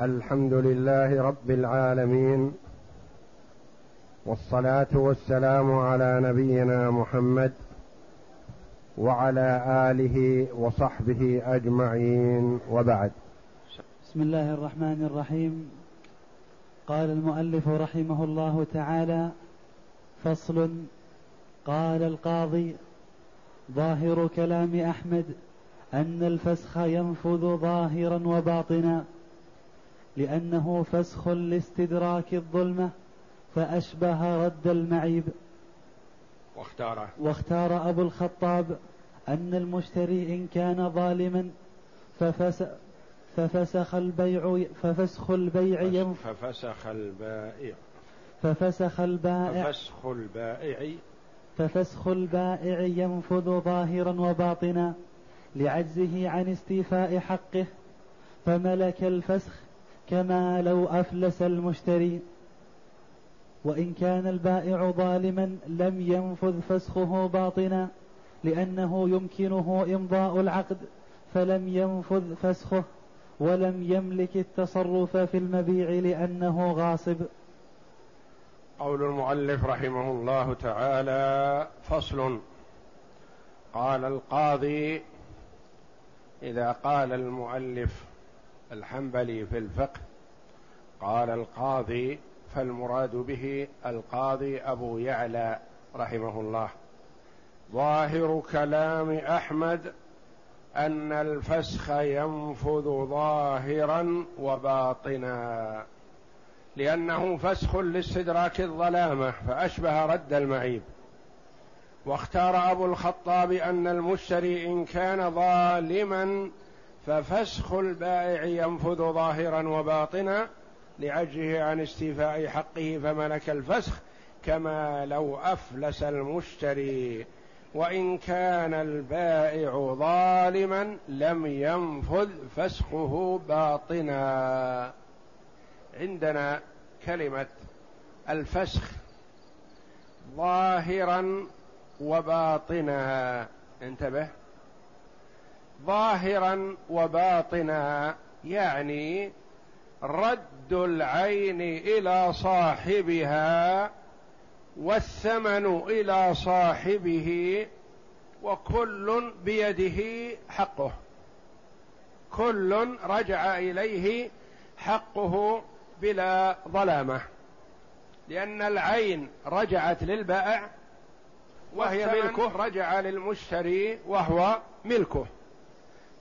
الحمد لله رب العالمين والصلاة والسلام على نبينا محمد وعلى آله وصحبه أجمعين وبعد. بسم الله الرحمن الرحيم. قال المؤلف رحمه الله تعالى فصل قال القاضي ظاهر كلام أحمد أن الفسخ ينفذ ظاهرا وباطنا. لأنه فسخ لاستدراك الظلمة فأشبه رد المعيب. واختار واختار أبو الخطاب أن المشتري إن كان ظالما ففس ففسخ البيع ففسخ البيع ينف ففسخ البائع. ففسخ البائع. ففسخ البائع. ففسخ البائع ينفذ ظاهرا وباطنا لعجزه عن استيفاء حقه فملك الفسخ كما لو أفلس المشتري. وإن كان البائع ظالما لم ينفذ فسخه باطنا لأنه يمكنه إمضاء العقد فلم ينفذ فسخه ولم يملك التصرف في المبيع لأنه غاصب. قول المؤلف رحمه الله تعالى فصل. قال القاضي إذا قال المؤلف الحنبلي في الفقه قال القاضي فالمراد به القاضي أبو يعلى رحمه الله. ظاهر كلام أحمد أن الفسخ ينفذ ظاهرا وباطنا لأنه فسخ لاستدراك الظلامة فأشبه رد المعيب. واختار أبو الخطاب أن المشتري إن كان ظالما ففسخ البائع ينفذ ظاهرا وباطنا لعجزه عن استيفاء حقه فملك الفسخ كما لو أفلس المشتري. وإن كان البائع ظالما لم ينفذ فسخه باطنا. عندنا كلمة الفسخ ظاهرا وباطنا. انتبه. ظاهرا وباطنا يعني رد العين إلى صاحبها والثمن إلى صاحبه وكل بيده حقه. كل رجع إليه حقه بلا ظلامة لأن العين رجعت للبائع وهي ملكه. رجع للمشتري وهو ملكه.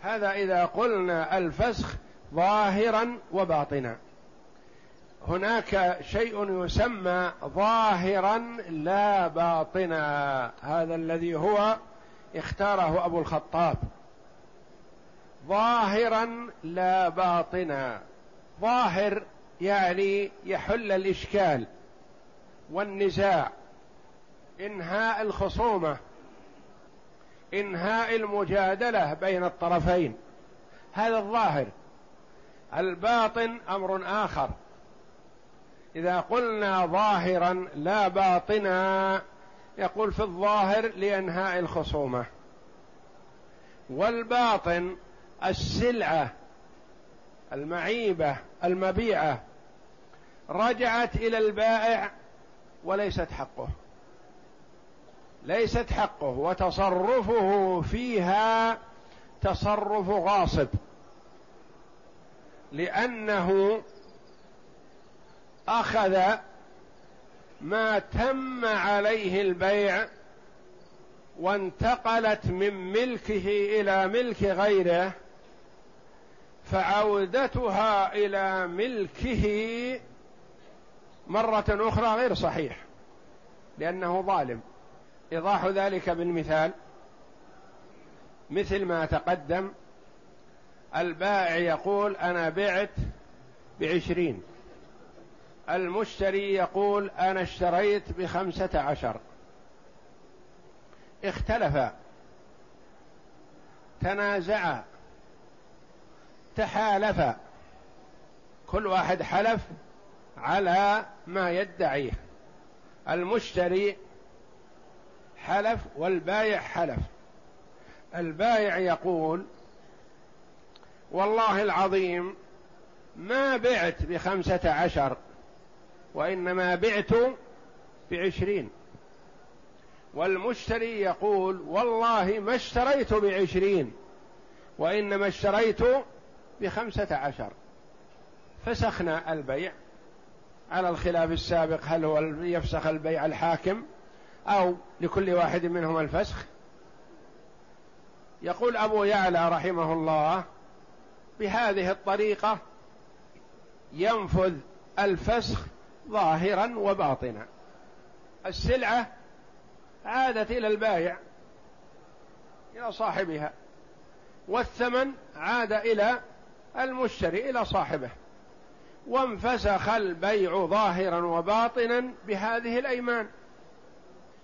هذا إذا قلنا الفسخ ظاهرا وباطنا. هناك شيء يسمى ظاهرا لا باطنا. هذا الذي هو اختاره أبو الخطاب. ظاهرا لا باطنا. ظاهر يعني يحل الإشكال والنزاع إنهاء الخصومة. إنهاء المجادلة بين الطرفين. هذا الظاهر. الباطن أمر آخر. إذا قلنا ظاهرا لا باطنا يقول في الظاهر لإنهاء الخصومة. والباطن السلعة المعيبة المبيعة رجعت إلى البائع وليست حقه. ليست حقه وتصرفه فيها تصرف غاصب. لأنه أخذ ما تم عليه البيع وانتقلت من ملكه إلى ملك غيره فعودتها إلى ملكه مرة أخرى غير صحيح لأنه ظالم. إيضاح ذلك بالمثال مثل ما تقدم البائع يقول أنا بعت بعشرين المشتري يقول أنا اشتريت بخمسة عشر. اختلفا تنازعا تحالفا كل واحد حلف على ما يدعيه. المشتري حلف والبايع حلف. البايع يقول والله العظيم ما بعت بخمسة عشر وإنما بعت بعشرين. والمشتري يقول والله ما اشتريت بعشرين وإنما اشتريت بخمسة عشر. فسخنا البيع. على الخلاف السابق هل هو يفسخ البيع الحاكم؟ أو لكل واحد منهم الفسخ. يقول أبو يعلى رحمه الله بهذه الطريقة ينفذ الفسخ ظاهرا وباطنا. السلعة عادت إلى البائع إلى صاحبها والثمن عاد إلى المشتري إلى صاحبه. وانفسخ البيع ظاهرا وباطنا بهذه الأيمان.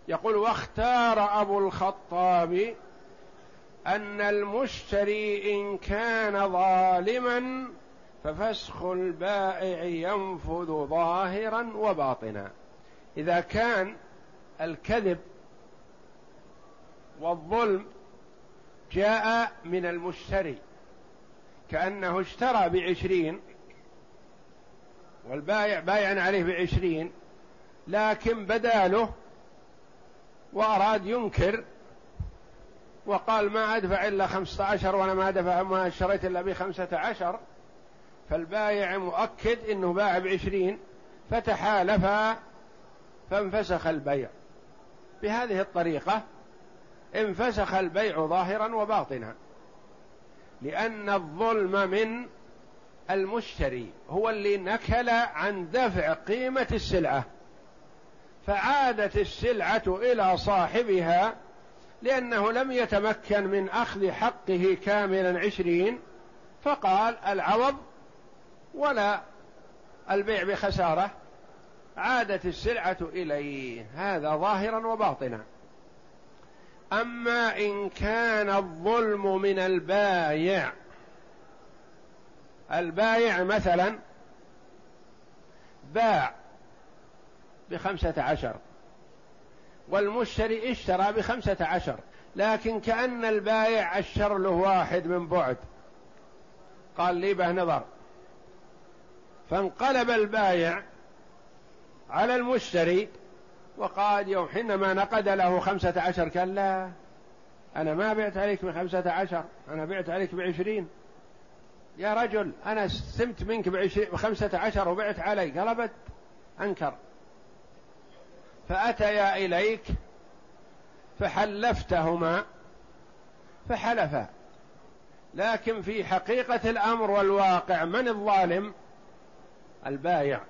يقول واختار أبو الخطاب أن المشتري إن كان ظالما ففسخ البائع ينفذ ظاهرا وباطنا. إذا كان الكذب والظلم جاء من المشتري كأنه اشترى بعشرين والبائع بايع عليه بعشرين لكن بداله وأراد ينكر وقال ما أدفع إلا خمسة عشر وأنا ما أدفع ما اشتريت إلا بخمسة عشر فالبايع مؤكد أنه باع بعشرين فتحالف فانفسخ البيع. بهذه الطريقة انفسخ البيع ظاهرا وباطنا لأن الظلم من المشتري هو اللي نكل عن دفع قيمة السلعة. فعادت السلعة إلى صاحبها لأنه لم يتمكن من أخذ حقه كاملا عشرين فقال العوض ولا البيع بخسارة. عادت السلعة إليه. هذا ظاهرا وباطنا. أما إن كان الظلم من البايع البايع مثلا باع بخمسة عشر. والمشتري اشترى بخمسة عشر لكن كأن البايع أشر له واحد من بعد. قال لي به نظر. فانقلب البايع على المشتري وقال يوم حينما نقد له خمسة عشر قال لا أنا ما بعت عليك بخمسة عشر أنا بعت عليك بعشرين. يا رجل أنا استمت منك بخمسة عشر وبعت علي. قال أبد أنكر. فأتيا إليك فحلفتهما فحلفا. لكن في حقيقة الأمر والواقع من الظالم؟ البايع.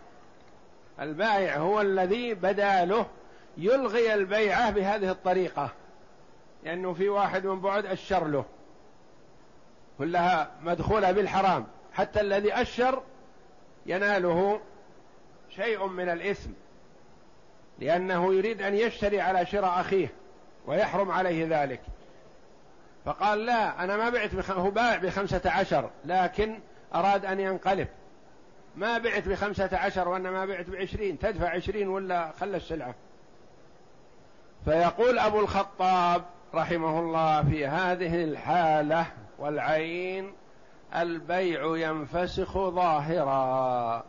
البائع هو الذي بدا له يلغي البيعة بهذه الطريقة. لأنه في واحد من بعد أشر له. كلها مدخولة بالحرام. حتى الذي أشر يناله شيء من الإثم. لأنه يريد أن يشتري على شراء أخيه ويحرم عليه ذلك. فقال لا أنا ما بعت بخ... هو باع بخمسة عشر لكن أراد أن ينقلب. ما بعت بخمسة عشر وأنا بعت بعشرين تدفع عشرين ولا خلى السلعة. فيقول أبو الخطاب رحمه الله في هذه الحالة والعين البيع ينفسخ ظاهرا.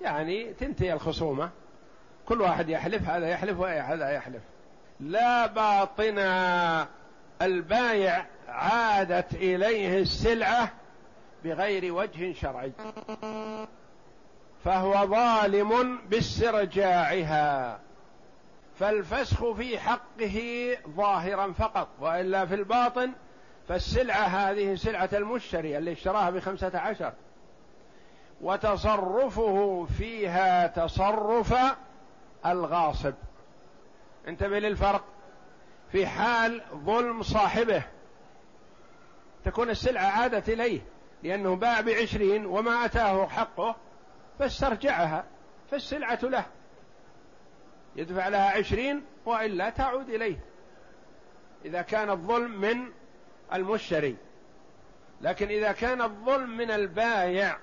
يعني تنتهي الخصومة. كل واحد يحلف هذا يحلف وهذا يحلف لا باطنا البايع عادت إليه السلعة بغير وجه شرعي. فهو ظالم باسترجاعها. فالفسخ في حقه ظاهرا فقط وإلا في الباطن فالسلعة هذه سلعة المشتري اللي اشتراها بخمسه عشر. وتصرفه فيها تصرف الغاصب. انتبه للفرق في حال ظلم صاحبه تكون السلعة عادت إليه لأنه باع بعشرين وما أتاه حقه فاسترجعها فالسلعة له. يدفع لها عشرين وإلا تعود إليه. إذا كان الظلم من المشتري. لكن إذا كان الظلم من البايع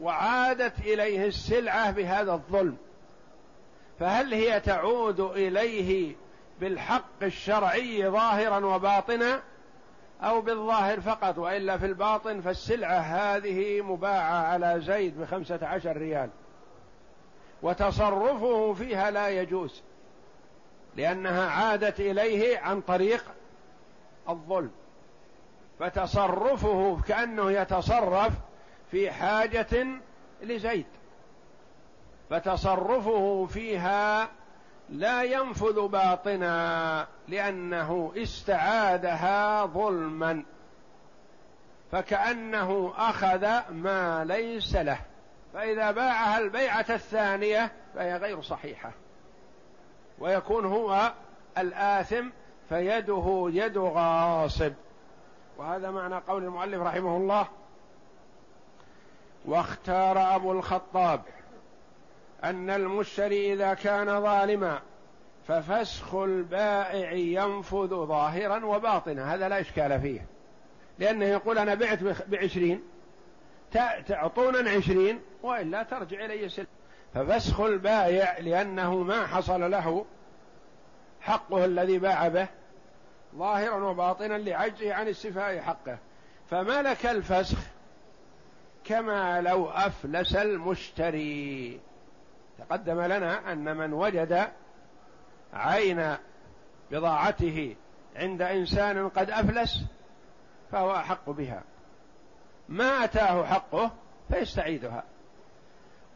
وعادت إليه السلعة بهذا الظلم فهل هي تعود إليه بالحق الشرعي ظاهرا وباطنا أو بالظاهر فقط؟ وإلا في الباطن فالسلعة هذه مباعة على زيد بخمسة عشر ريال. وتصرفه فيها لا يجوز لأنها عادت إليه عن طريق الظلم. فتصرفه كأنه يتصرف في حاجة لزيد. فتصرفه فيها لا ينفذ باطنا لأنه استعادها ظلما. فكأنه أخذ ما ليس له. فإذا باعها البيعة الثانية فهي غير صحيحة. ويكون هو الآثم فيده يد غاصب. وهذا معنى قول المؤلف رحمه الله واختار أبو الخطاب أن المشتري إذا كان ظالما ففسخ البائع ينفذ ظاهرا وباطنا. هذا لا إشكال فيه. لأنه يقول أنا بعت بعشرين تعطونا عشرين وإلا ترجع إلي سلم. ففسخ البائع لأنه ما حصل له حقه الذي باع به ظاهرا وباطنا لعجزه عن استيفاء حقه. فملك الفسخ كما لو أفلس المشتري. تقدم لنا أن من وجد عين بضاعته عند إنسان قد أفلس فهو أحق بها. ما أتاه حقه فيستعيدها.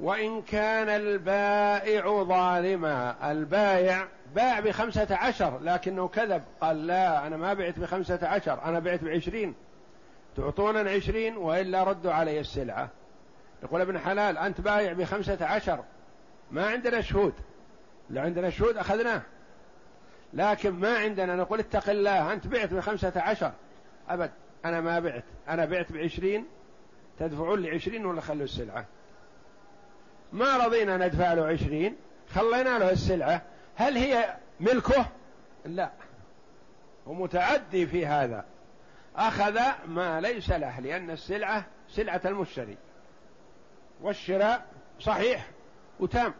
وإن كان البائع ظالما البائع باع بخمسة عشر لكنه كذب قال لا أنا ما بعت بخمسة عشر أنا بعت بعشرين. تعطونا عشرين وإلا ردوا علي السلعة. يقول ابن حلال أنت بايع بخمسة عشر ما عندنا شهود. لو عندنا شهود أخذناه. لكن ما عندنا نقول اتق الله أنت بعت بخمسة عشر. أبد أنا ما بعت. أنا بعت بعشرين. تدفعون لي عشرين ولا خلوا السلعة؟ ما رضينا ندفع له عشرين. خلينا له السلعة. هل هي ملكه؟ لا. هو متعدي في هذا. أخذ ما ليس له لأن السلعة سلعة المشتري. والشراء صحيح وتام.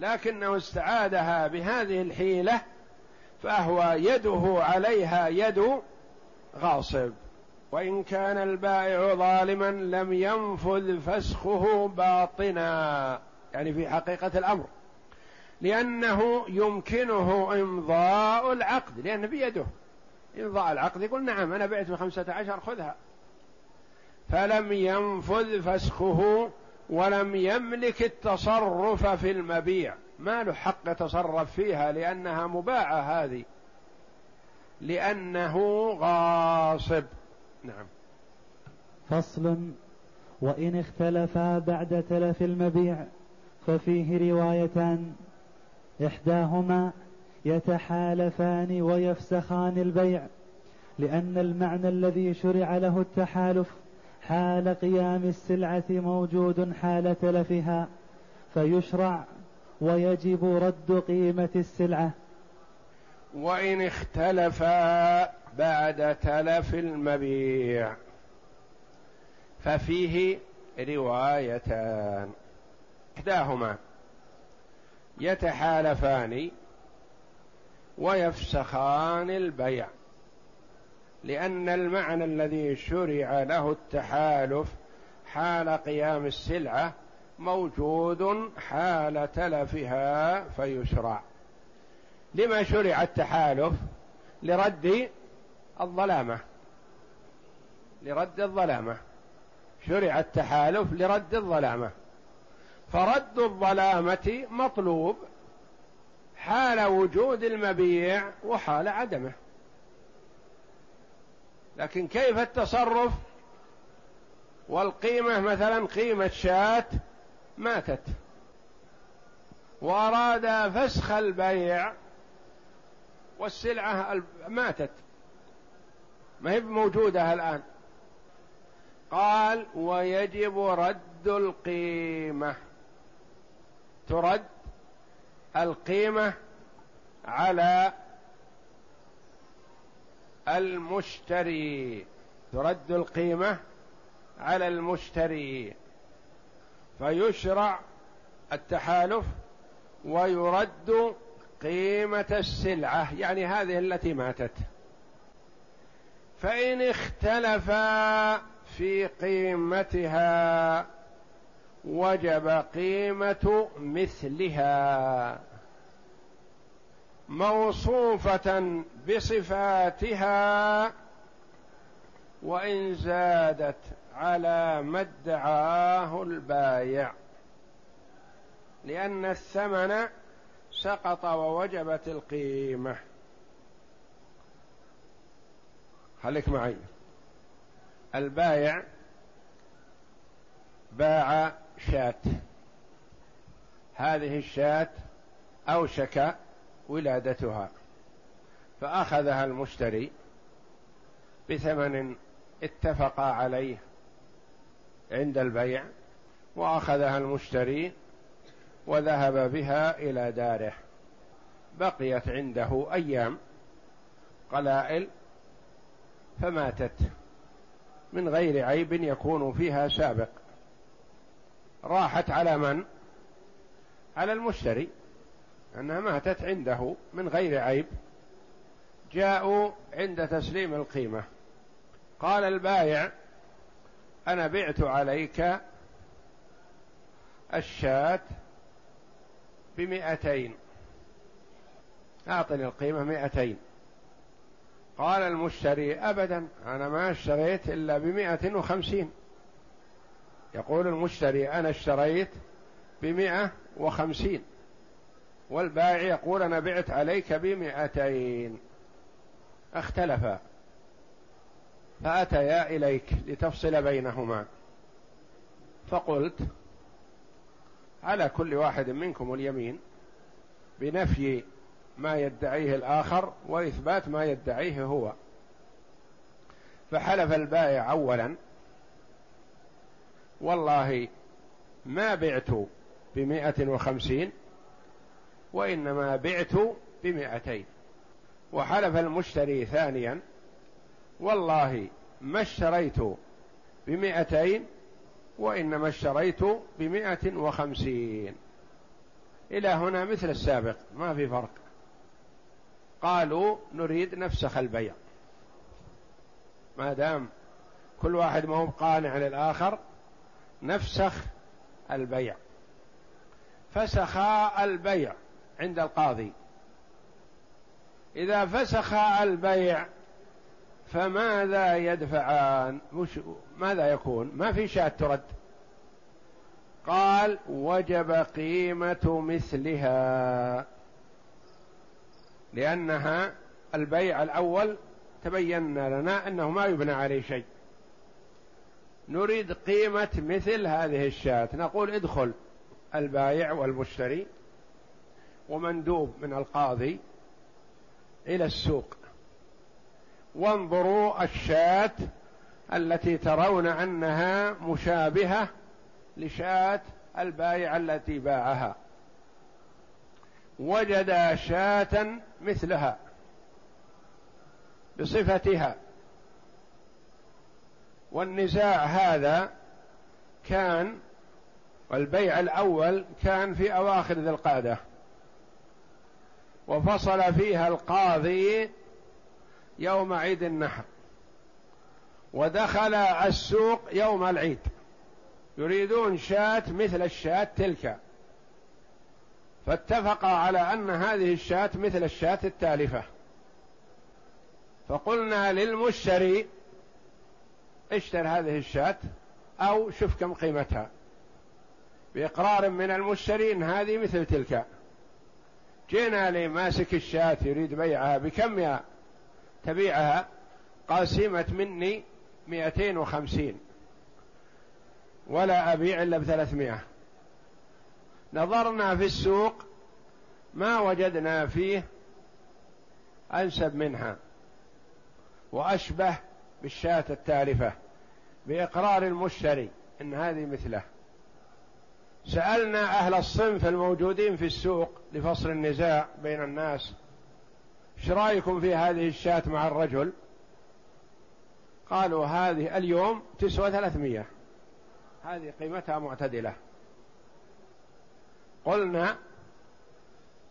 لكنه استعادها بهذه الحيلة فهو يده عليها يد غاصب. وإن كان البائع ظالما لم ينفذ فسخه باطنا. يعني في حقيقة الأمر. لأنه يمكنه إمضاء العقد لأن بيده. إمضاء العقد يقول نعم أنا بعت بخمسة عشر خذها. فلم ينفذ فسخه ولم يملك التصرف في المبيع. ما له حق يتصرف فيها لأنها مباعة هذه. لأنه غاصب. نعم. فصل. وإن اختلفا بعد تلف المبيع ففيه روايتان. إحداهما يتحالفان ويفسخان البيع لأن المعنى الذي شرع له التحالف حال قيام السلعة موجود حال تلفها فيشرع ويجب رد قيمة السلعة. وإن اختلفا بعد تلف المبيع ففيه روايتان. إحداهما يتحالفان ويفسخان البيع. لأن المعنى الذي شرع له التحالف حال قيام السلعة موجود حال تلفها فيشرع. لما شرع التحالف؟ لرد الظلامة. لرد الظلامة. شرع التحالف لرد الظلامة. فرد الظلامة مطلوب حال وجود المبيع وحال عدمه. لكن كيف التصرف؟ والقيمة مثلا قيمة شاة ماتت. وأراد فسخ البيع والسلعة ماتت. ما هي موجودة الآن. قال ويجب رد القيمة. ترد القيمة على المشتري. ترد القيمة على المشتري. فيشرع التحالف ويرد قيمة السلعة. يعني هذه التي ماتت. فإن اختلفا في قيمتها وجب قيمة مثلها. موصوفة بصفاتها وإن زادت على ما ادعاه البايع لأن الثمن سقط ووجبت القيمة. خليك معي. البايع باع شاة. هذه الشاة أوشك ولادتها فأخذها المشتري بثمن اتفق عليه عند البيع وأخذها المشتري وذهب بها إلى داره. بقيت عنده أيام قلائل فماتت. من غير عيب يكون فيها سابق. راحت على من؟ على المشتري. أنها ماتت عنده من غير عيب. جاءوا عند تسليم القيمة. قال البايع أنا بعت عليك الشاة بمئتين. أعطني القيمة مئتين. قال المشتري أبدا أنا ما اشتريت إلا بمئة وخمسين. يقول المشتري أنا اشتريت بمئة وخمسين. والبائع يقول أنا بعت عليك بمئتين. اختلفا فأتيا إليك لتفصل بينهما. فقلت على كل واحد منكم اليمين بنفي ما يدعيه الآخر وإثبات ما يدعيه هو. فحلف البائع أولا والله ما بعت بمائة وخمسين وإنما بعت بمائتين وحلف المشتري ثانيا والله ما اشتريت بمئتين وإنما اشتريت بمئة وخمسين. إلى هنا مثل السابق ما في فرق. قالوا نريد نفسخ البيع ما دام كل واحد ما هو قانع للآخر نفسخ البيع. فسخا البيع. عند القاضي. إذا فسخ البيع فماذا يدفعان؟ مش ماذا يكون؟ ما في شاة ترد. قال وجب قيمة مثلها. لأنها البيع الأول تبين لنا أنه ما يبنى عليه شيء. نريد قيمة مثل هذه الشاة. نقول ادخل البايع والمشتري. ومندوب من القاضي إلى السوق. وانظروا الشاة التي ترون أنها مشابهة لشاة البائع التي باعها. وجد شاة مثلها بصفتها. والنزاع هذا كان والبيع الأول كان في أواخر ذي القعدة. وفصل فيها القاضي يوم عيد النحر. ودخل السوق يوم العيد. يريدون شاة مثل الشاة تلك. فاتفق على أن هذه الشاة مثل الشاة التالفة. فقلنا للمشتري اشتر هذه الشاة أو شوف كم قيمتها. بإقرار من المشتري إن هذه مثل تلك. جينا لماسك الشاة يريد بيعها. بكم يا تبيعها؟ قال مني مئتين وخمسين. ولا أبيع إلا بثلاثمائة. نظرنا في السوق ما وجدنا فيه أنسب منها. وأشبه بالشاة التالفة بإقرار المشتري إن هذه مثله. سألنا أهل الصنف الموجودين في السوق لفصل النزاع بين الناس إيش رأيكم في هذه الشاة مع الرجل؟ قالوا هذه اليوم تسوى ثلاثمية هذه قيمتها معتدلة. قلنا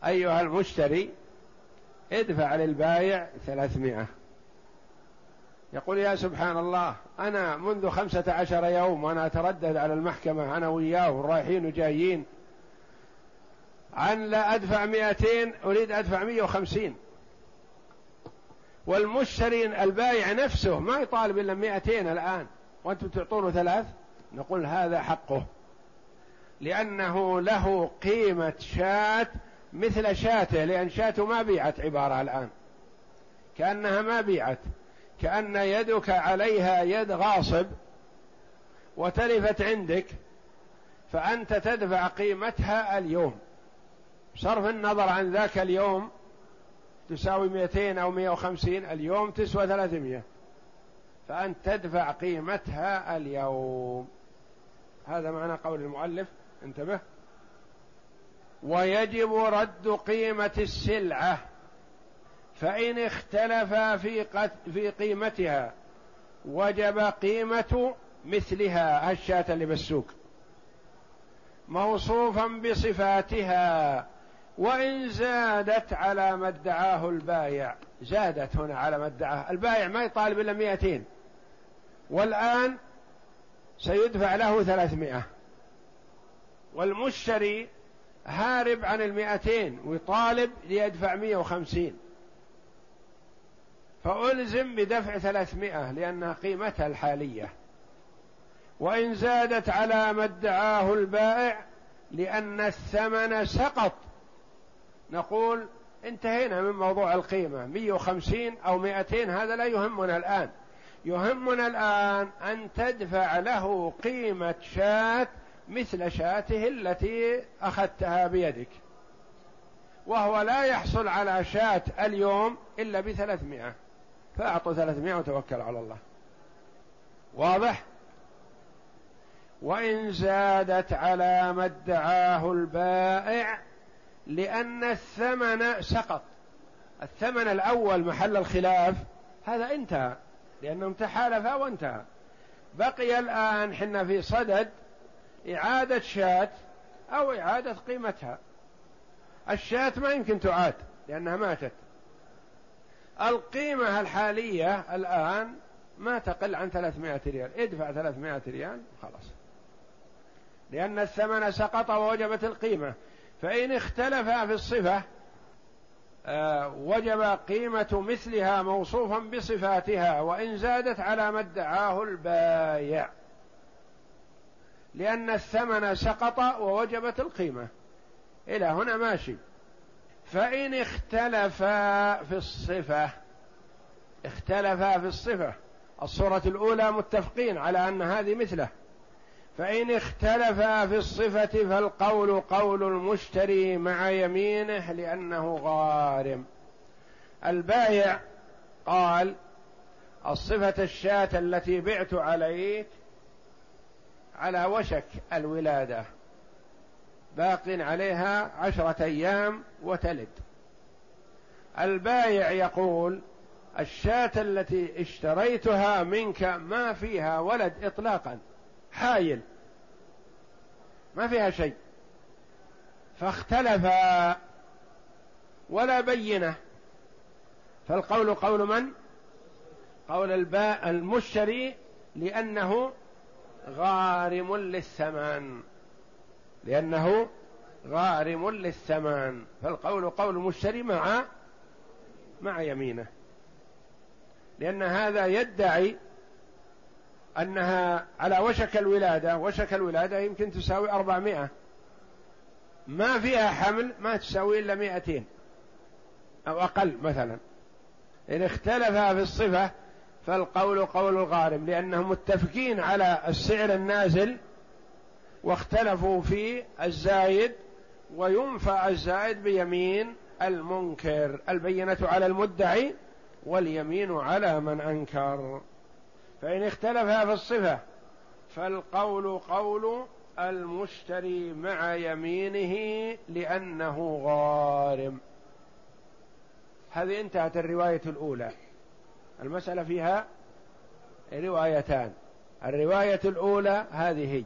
أيها المشتري ادفع للبايع ثلاثمائة يقول يا سبحان الله أنا منذ خمسة عشر يوم وأنا أتردد على المحكمة أنا وياه رايحين وجايين. عن لا أدفع مئتين أريد أدفع مئة وخمسين. والمشتري البائع نفسه ما يطالب إلا مئتين الآن. وأنتم تعطونه ثلاث؟ نقول هذا حقه. لأنه له قيمة شاة مثل شاته لأن شاته ما بيعت عبارة الآن. كأنها ما بيعت. كأن يدك عليها يد غاصب وتلفت عندك فأنت تدفع قيمتها اليوم. صرف النظر عن ذاك اليوم تساوي 200 أو 150 اليوم تسوى 300 فأنت تدفع قيمتها اليوم. هذا معنى قول المؤلف. انتبه. ويجب رد قيمة السلعة. فإن اختلفا في في قيمتها وجب قيمة مثلها الشاة اللي بالسوق موصوفا بصفاتها وإن زادت على ما ادعاه البايع. زادت هنا على ما ادعاه. البايع ما يطالب إلا مئتين. والآن سيدفع له ثلاثمائة والمشتري هارب عن المئتين ويطالب ليدفع مئة وخمسين. فألزم بدفع ثلاثمائة لأنها قيمتها الحالية. وإن زادت على ما ادعاه البائع لأن الثمن سقط. نقول انتهينا من موضوع القيمة. 150 أو 200 هذا لا يهمنا الآن. يهمنا الآن أن تدفع له قيمة شاة مثل شاته التي أخذتها بيدك. وهو لا يحصل على شاة اليوم إلا بثلاثمائة. فأعطوا ثلاثمائة وتوكل على الله. واضح؟ وإن زادت على ما ادعاه البائع لأن الثمن سقط. الثمن الأول محل الخلاف هذا انتهى لأنهم تحالفا وانتهى بقي الآن حنا في صدد إعادة شاة أو إعادة قيمتها. الشاة ما يمكن تعاد لأنها ماتت. القيمة الحالية الآن ما تقل عن 300 ريال. ادفع 300 ريال خلاص لأن الثمن سقط ووجبت القيمة. فإن اختلفا في الصفة آه، وجب قيمة مثلها موصوفا بصفاتها وإن زادت على ما ادعاه البايع. لأن الثمن سقط ووجبت القيمة. إلى هنا ماشي. فإن اختلفا في الصفة اختلفا في الصفة. الصورة الأولى متفقين على أن هذه مثله. فإن اختلفا في الصفة فالقول قول المشتري مع يمينه لأنه غارم. البايع قال الصفة الشاة التي بعت عليك على وشك الولادة. باق عليها عشرة أيام وتلد. البايع يقول الشاة التي اشتريتها منك ما فيها ولد إطلاقا حايل. ما فيها شيء. فاختلف ولا بينة. فالقول قول من؟ قول الباء المشتري لأنه غارم للثمن. لأنه غارم للثمن فالقول قول المشتري مع مع يمينه. لأن هذا يدعي أنها على وشك الولادة وشك الولادة يمكن تساوي أربعمائة. ما فيها حمل ما تساوي إلا مائتين. أو أقل مثلا. إن اختلفا في الصفة فالقول قول الغارم لأنهم متفقين على السعر النازل واختلفوا في الزايد وينفع الزائد بيمين المنكر البينة على المدعي واليمين على من أنكر. فإن اختلفا في الصفة فالقول قول المشتري مع يمينه لأنه غارم. هذه انتهت الرواية الأولى. المسألة فيها روايتان. الرواية الأولى هذه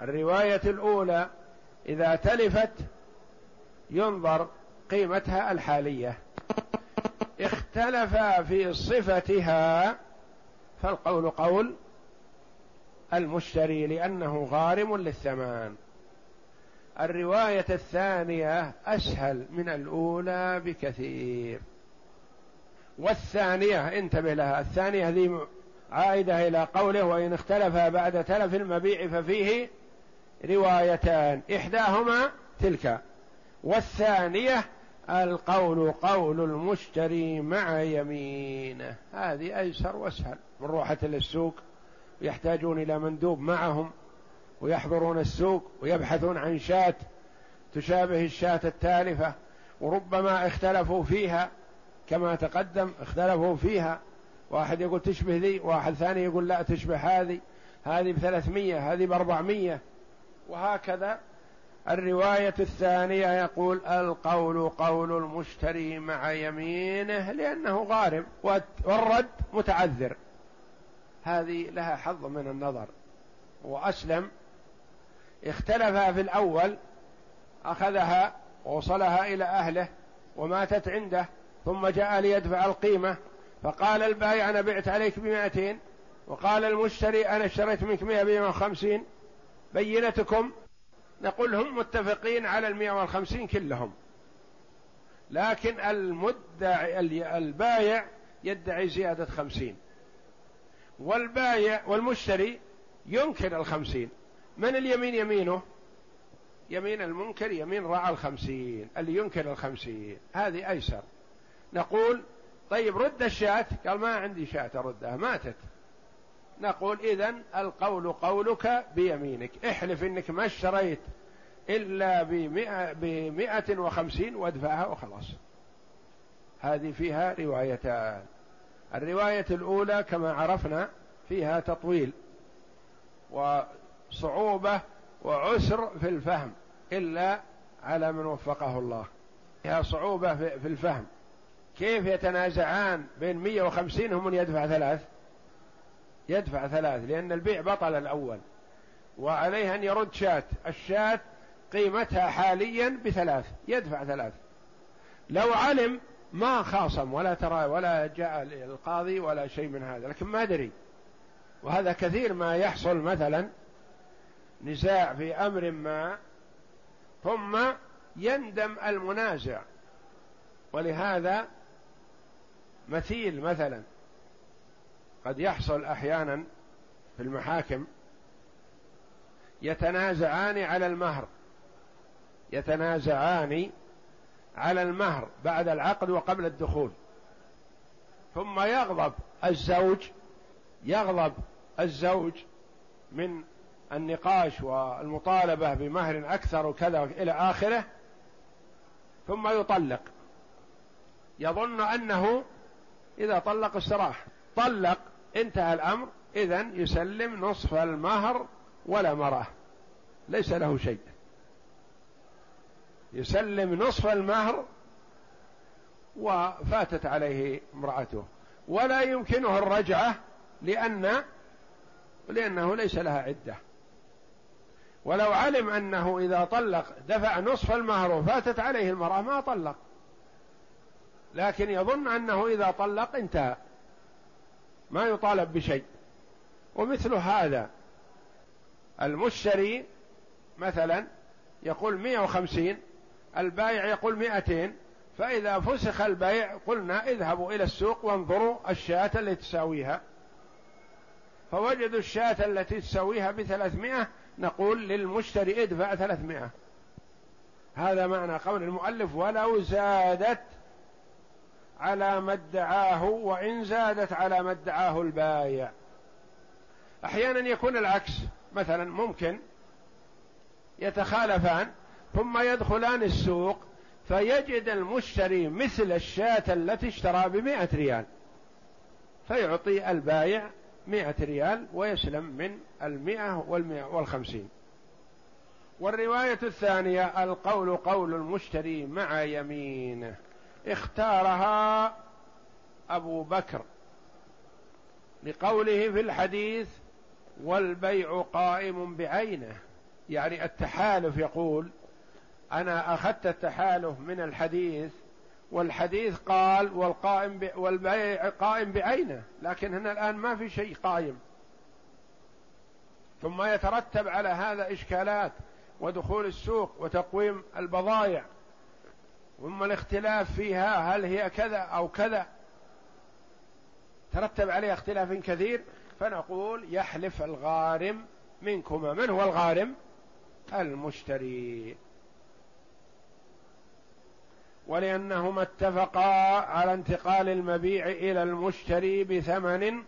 الرواية الأولى إذا تلفت ينظر قيمتها الحالية. اختلفا في صفتها فالقول قول المشتري لأنه غارم للثمان الرواية الثانية أسهل من الأولى بكثير. والثانية انتبه لها الثانية هذه عائدة إلى قوله وإن اختلف بعد تلف المبيع ففيه روايتان إحداهما تلك. والثانية القول قول المشتري مع يمينه. هذه أيسر وأسهل. من روحة للسوق يحتاجون إلى مندوب معهم ويحضرون السوق ويبحثون عن شاة تشابه الشاة التالفة. وربما اختلفوا فيها كما تقدم اختلفوا فيها. واحد يقول تشبه ذي واحد ثاني يقول لا تشبه هذه. هذه بثلاثمية هذه بأربعمية. وهكذا الرواية الثانية يقول القول قول المشتري مع يمينه لأنه غارم والرد متعذر. هذه لها حظ من النظر. وأسلم. اختلف في الأول أخذها ووصلها إلى أهله وماتت عنده ثم جاء ليدفع القيمة فقال البائع أنا بعت عليك بمائتين وقال المشتري أنا اشتريت منك مئة بمئة وخمسين بينتكم نقول هم متفقين على المئة والخمسين كلهم. لكن المدعي البايع يدعي زيادة خمسين. والبايع والمشتري ينكر الخمسين. من اليمين يمينه؟ يمين المنكر يمين رعى الخمسين اللي ينكر الخمسين. هذه أيسر. نقول طيب رد الشاة؟ قال ما عندي شاة أردها ماتت. نقول إذا القول قولك بيمينك. احلف إنك ما اشتريت إلا بمئة, بمئة وخمسين وادفعها وخلاص. هذه فيها روايتان. الرواية الأولى كما عرفنا فيها تطويل وصعوبة وعسر في الفهم إلا على من وفقه الله. فيها صعوبة في الفهم. كيف يتنازعان بين 150 هم يدفع ثلاث؟ يدفع ثلاث لأن البيع بطل الأول. وعليه أن يرد شاة. الشاة قيمتها حاليا بثلاث يدفع ثلاث. لو علم ما خاصم ولا ترى ولا جاء القاضي ولا شيء من هذا. لكن ما دري وهذا كثير ما يحصل مثلا نزاع في أمر ما ثم يندم المنازع. ولهذا مثيل مثلا. قد يحصل أحيانا في المحاكم يتنازعان على المهر يتنازعان على المهر بعد العقد وقبل الدخول. ثم يغضب الزوج يغضب الزوج من النقاش والمطالبة بمهر أكثر وكذا إلى آخره ثم يطلق. يظن أنه إذا طلق استراح طلق انتهى الأمر إذا يسلم نصف المهر ولا مراه ليس له شيء. يسلم نصف المهر وفاتت عليه امرأته. ولا يمكنه الرجعة لأن لأنه ليس لها عدة. ولو علم أنه إذا طلق دفع نصف المهر وفاتت عليه المرأة ما طلق. لكن يظن أنه إذا طلق انتهى. ما يطالب بشيء. ومثل هذا المشتري مثلا يقول مئة وخمسين البائع يقول مئتين فإذا فسخ البيع قلنا اذهبوا إلى السوق وانظروا الشاة التي تساويها. فوجدوا الشاة التي تساويها بثلاثمائة نقول للمشتري ادفع ثلاثمائة. هذا معنى قول المؤلف ولو زادت على ما ادعاه وإن زادت على ما ادعاه البايع. أحيانا يكون العكس. مثلا ممكن يتخالفان ثم يدخلان السوق فيجد المشتري مثل الشاة التي اشترى بمائة ريال. فيعطي البايع مائة ريال ويسلم من المائة والمائة والخمسين. والرواية الثانية القول قول المشتري مع يمينه. اختارها أبو بكر لقوله في الحديث والبيع قائم بعينه. يعني التحالف يقول أنا أخذت التحالف من الحديث والحديث قال والقائم والبيع قائم بعينه. لكن هنا الآن ما في شيء قائم. ثم يترتب على هذا إشكالات ودخول السوق وتقويم البضائع. ثم الاختلاف فيها هل هي كذا أو كذا ترتب عليها اختلاف كثير فنقول يحلف الغارم منكما. من هو الغارم؟ المشتري. ولأنهما اتفقا على انتقال المبيع إلى المشتري بثمن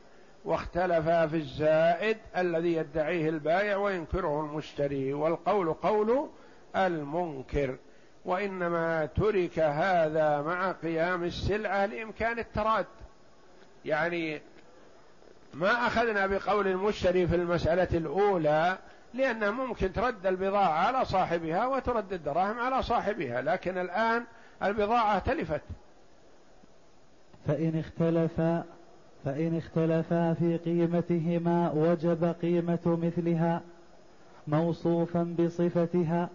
واختلفا في الزائد الذي يدعيه البائع وينكره المشتري والقول قول المنكر. وإنما ترك هذا مع قيام السلعة لإمكان التراد. يعني ما أخذنا بقول المشتري في المسألة الأولى لأنه ممكن ترد البضاعة على صاحبها وترد الدراهم على صاحبها لكن الآن البضاعة تلفت. فإن اختلفا فإن اختلفا في قيمتهما وجب قيمة مثلها موصوفا بصفتها.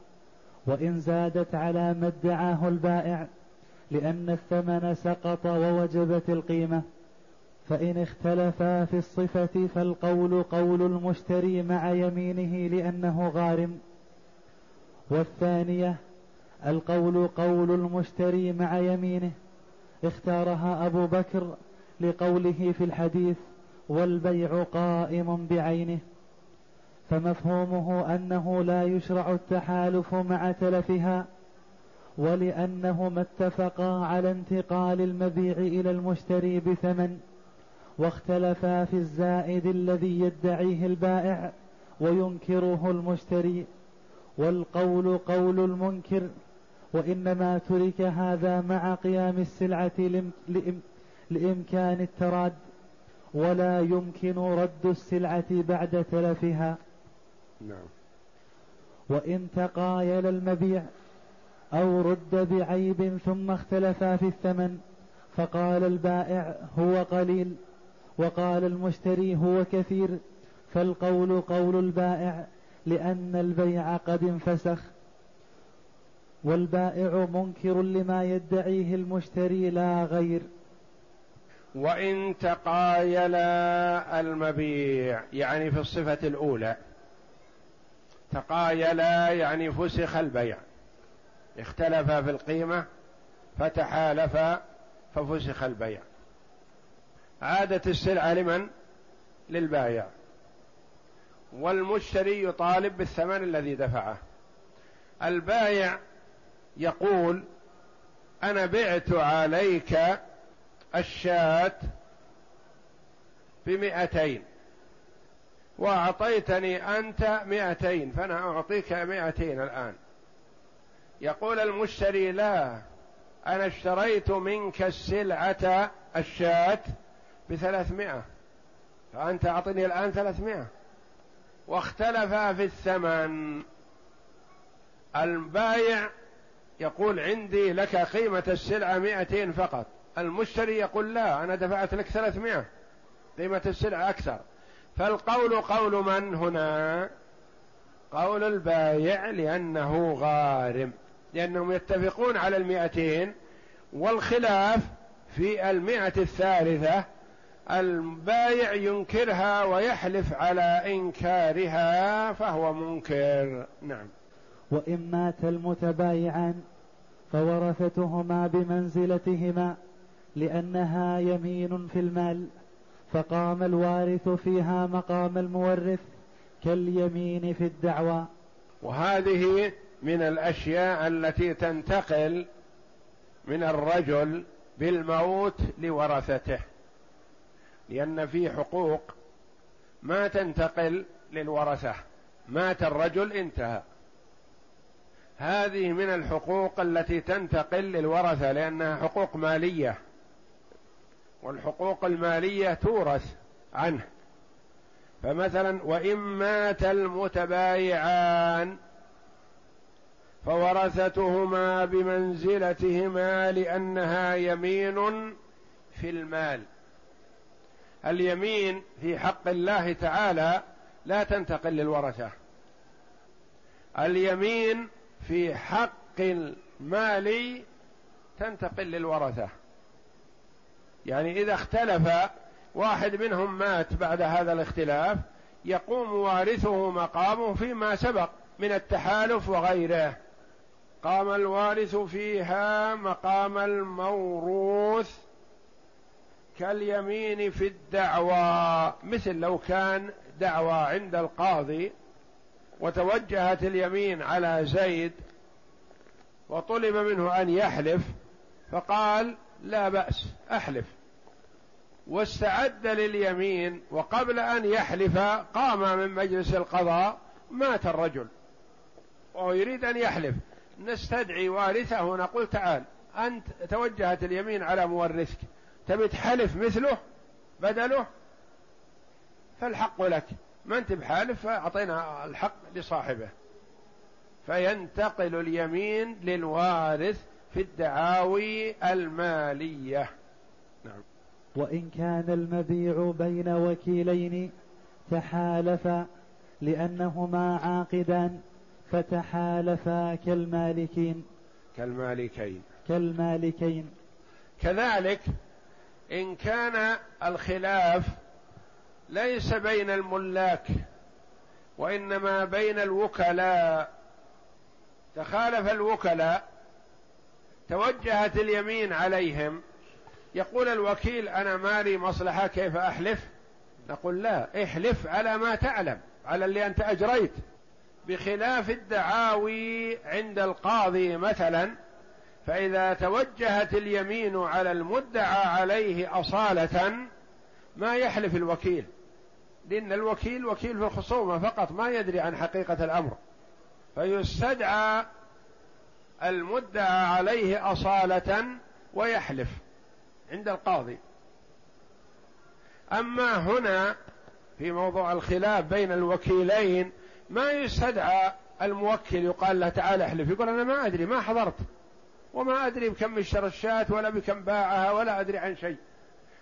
وإن زادت على ما ادعاه البائع لأن الثمن سقط ووجبت القيمة فإن اختلفا في الصفة فالقول قول المشتري مع يمينه لأنه غارم. والثانية القول قول المشتري مع يمينه اختارها أبو بكر لقوله في الحديث والبيع قائم بعينه فمفهومه أنه لا يشرع التحالف مع تلفها ولأنهما اتفقا على انتقال المبيع إلى المشتري بثمن واختلفا في الزائد الذي يدعيه البائع وينكره المشتري والقول قول المنكر وإنما ترك هذا مع قيام السلعة لإمكان التراد ولا يمكن رد السلعة بعد تلفها. نعم. وإن تقايل المبيع أو رد بعيب ثم اختلفا في الثمن فقال البائع هو قليل وقال المشتري هو كثير فالقول قول البائع لأن البيع قد انفسخ. والبائع منكر لما يدعيه المشتري لا غير. وإن تقايلا المبيع يعني في الصفة الأولى تقايلا يعني فسخ البيع. اختلف في القيمة فتحالف ففسخ البيع. عادت السلعة لمن؟ للبايع. والمشتري يطالب بالثمن الذي دفعه. البايع يقول أنا بعت عليك الشاة بمئتين. وأعطيتني أنت مئتين فأنا أعطيك مئتين الآن. يقول المشتري لا أنا اشتريت منك السلعة الشاة بثلاثمائة فأنت أعطني الآن ثلاثمائة. واختلف في الثمن. البايع يقول عندي لك قيمة السلعة مئتين فقط. المشتري يقول لا أنا دفعت لك ثلاثمائة قيمة السلعة أكثر. فالقول قول من هنا؟ قول البايع لأنه غارم لأنهم يتفقون على المئتين والخلاف في المئة الثالثة البايع ينكرها ويحلف على إنكارها فهو منكر. نعم. وإن مات المتبايعان فورثتهما بمنزلتهما لأنها يمين في المال. فقام الوارث فيها مقام المورث كاليمين في الدعوى. وهذه من الأشياء التي تنتقل من الرجل بالموت لورثته لأن في حقوق ما تنتقل للورثة مات الرجل انتهى. هذه من الحقوق التي تنتقل للورثة لأنها حقوق مالية. والحقوق المالية تورث عنه. فمثلا وإن مات المتبايعان فورثتهما بمنزلتهما لأنها يمين في المال. اليمين في حق الله تعالى لا تنتقل للورثة. اليمين في حق المال تنتقل للورثة. يعني إذا اختلف واحد منهم مات بعد هذا الاختلاف يقوم وارثه مقامه فيما سبق من التحالف وغيره. قام الوارث فيها مقام الموروث كاليمين في الدعوى مثل لو كان دعوى عند القاضي وتوجهت اليمين على زيد وطلب منه أن يحلف فقال لا بأس أحلف. واستعد لليمين وقبل أن يحلف قام من مجلس القضاء مات الرجل. وهو يريد أن يحلف. نستدعي وارثه نقول تعال أنت توجهت اليمين على مورثك. تبي تحلف مثله؟ بدله؟ فالحق لك. ما أنت بحالف فاعطينا الحق لصاحبه. فينتقل اليمين للوارث في الدعاوي المالية. نعم. وإن كان المبيع بين وكيلين تحالفا لأنهما عاقدان فتحالفا كالمالكين. كالمالكين. كالمالكين. كذلك إن كان الخلاف ليس بين الملاك وإنما بين الوكلاء. تخالف الوكلاء توجهت اليمين عليهم يقول الوكيل أنا مالي مصلحة كيف أحلف؟ نقول لا احلف على ما تعلم على اللي أنت أجريت. بخلاف الدعاوي عند القاضي مثلا فإذا توجهت اليمين على المدعى عليه أصالة ما يحلف الوكيل. لأن الوكيل وكيل في الخصومة فقط ما يدري عن حقيقة الأمر. فيستدعى المدعى عليه أصالة ويحلف. عند القاضي. أما هنا في موضوع الخلاف بين الوكيلين ما يستدعى الموكل يقال له تعال احلف يقول أنا ما أدري ما حضرت وما أدري بكم اشترى الشاة ولا بكم باعها ولا أدري عن شيء.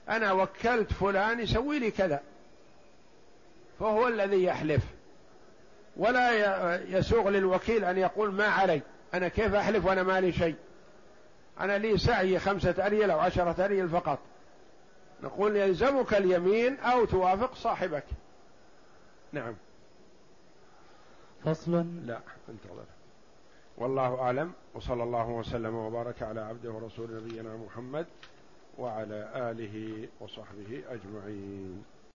أنا وكلت فلان يسوي لي كذا فهو الذي يحلف. ولا يسوغ للوكيل أن يقول ما علي أنا كيف أحلف وأنا مالي شيء؟ أنا لي سعي خمسة أريل أو عشرة أريل فقط. نقول يلزمك اليمين أو توافق صاحبك. نعم. فصل؟ لا انتظر والله أعلم. وصلى الله وسلم وبارك على عبده ورسول نبينا محمد وعلى آله وصحبه أجمعين.